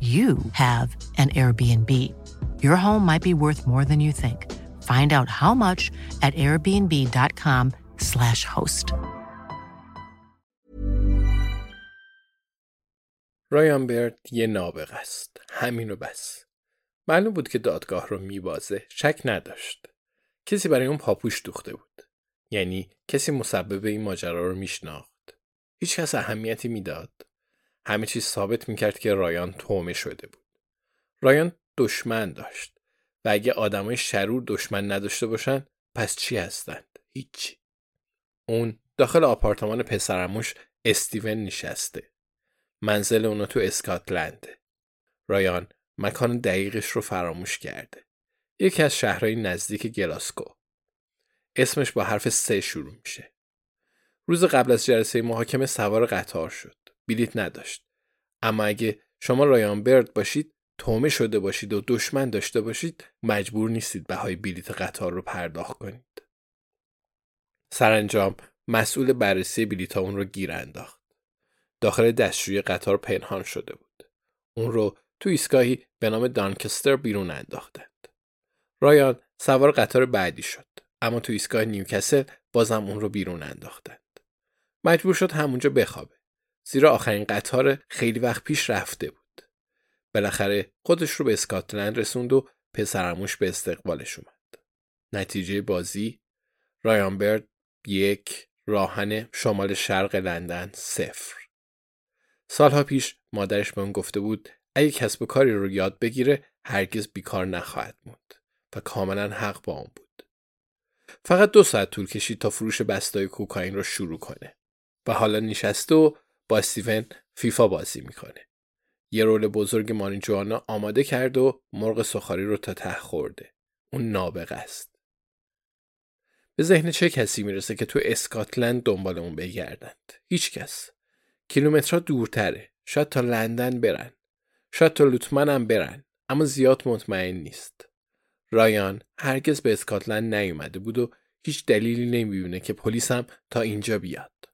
you have an Airbnb. Your home might be worth more than you think. Find out how much at airbnb.com/slash host. رایان برد یه نابغه است. همین و بس. معلوم بود که دادگاه رو میبازه. شک نداشت. کسی برای اون پاپوش دوخته بود. یعنی کسی مسبب این ماجرا رو میشناخت. هیچ کس اهمیتی می‌داد. همه چیز ثابت می‌کرد که رایان تومه شده بود. رایان دشمن داشت و اگه آدمای شرور دشمن نداشته باشن پس چی هستند؟ هیچی. اون داخل آپارتمان پسرموش استیون نشسته. منزل اونو تو اسکاتلنده. رایان مکان دقیقش رو فراموش کرده. یکی از شهرهای نزدیک گلاسکو. اسمش با حرف سه شروع میشه. روز قبل از جلسه محاکمه سوار قطار شد. بلیت نداشت. اما اگه شما رایان برد باشید تومه شده باشید و دشمن داشته باشید مجبور نیستید بهای بلیت قطار رو پرداخت کنید. سرانجام مسئول بررسی بلیت اون رو گیر انداخت. داخل دستشوی قطار پنهان شده بود. اون رو تو ایستگاهی به نام دانکستر بیرون انداختند. رایان سوار قطار بعدی شد. اما تو ایستگاه نیوکسل بازم اون رو بیرون انداختند. مجبور شد همونجا بخوابه. زیرا آخرین قطار خیلی وقت پیش رفته بود. بالاخره خودش رو به اسکاتلند رسوند و پسرموش به استقبالش اومد. نتیجه بازی رایان برد یک راهن شمال شرق لندن صفر. سالها پیش مادرش به اون گفته بود اگه کسب و کاری رو یاد بگیره هرگز بیکار نخواهد موند و کاملا حق با اون بود. فقط دو ساعت طول کشید تا فروش بستای کوکائین رو شروع کنه و حالا نشسته و با استیون فیفا بازی می‌کنه. یه رول بزرگ مانیجوانا آماده کرد و مرغ سخاری رو تا ته خورده. اون نابغه است. به ذهن چه کسی می‌رسه که تو اسکاتلند دنبال اون بگردند؟ هیچ کس. کیلومترها دورتره. شاید تا لندن برن. شاید تا لوتمن هم برن. اما زیاد مطمئن نیست. رایان هرگز به اسکاتلند نیومده بود و هیچ دلیلی نمی‌بینه که پلیس هم تا اینجا بیاد.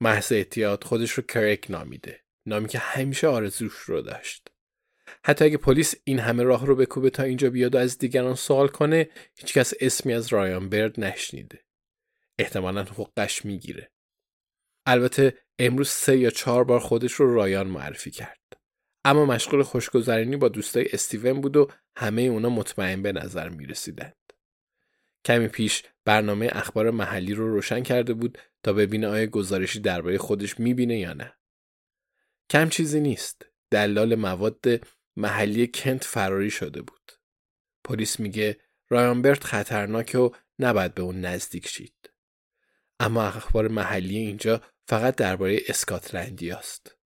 محض احتیاط خودش رو کرک نامیده. نامی که همیشه آرزوش رو داشت. حتی اگه پلیس این همه راه رو بکوبه تا اینجا بیاد و از دیگران سوال کنه هیچکس اسمی از رایان برد نشنیده. احتمالا حقش می‌گیره. البته امروز سه یا چهار بار خودش رو رایان معرفی کرد. اما مشغول خوشگذرانی با دوستای استیون بود و همه اونا مطمئن به نظر می رسیدند. کمی پیش برنامه اخبار محلی رو روشن کرده بود تا ببینه آیا گزارشی درباره خودش می‌بینه یا نه. کم چیزی نیست. دلال مواد محلی کنت فراری شده بود. پلیس میگه رایانبرت خطرناکه و نباید به اون نزدیک شید. اما اخبار محلی اینجا فقط درباره اسکاتلندی است.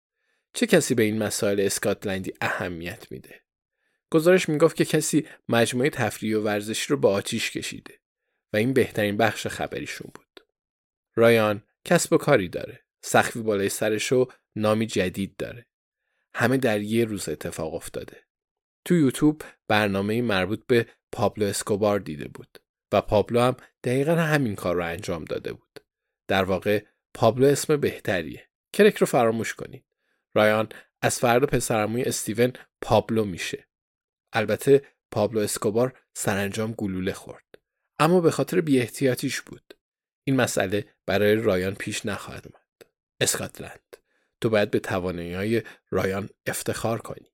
چه کسی به این مسائل اسکاتلندی اهمیت میده؟ گزارش می‌گفت که کسی مجموعه تفریحی و ورزشی رو با آتیش کشیده و این بهترین بخش خبریشون بود. رایان کسب و کاری داره. سخفی بالای سرش و نامی جدید داره. همه در یه روز اتفاق افتاده. تو یوتیوب برنامه مربوط به پابلو اسکوبار دیده بود و پابلو هم دقیقا همین کار رو انجام داده بود. در واقع پابلو اسم بهتریه. کرک رو فراموش کنید. رایان از فرد پسرموی استیون پابلو میشه. البته پابلو اسکوبار سرانجام گلوله خورد. اما به خاطر بیاحتیاطیش بود. این مسئله برای رایان پیش نخواهد اومد. اسکاتلند تو باید به توانایی رایان افتخار کنی.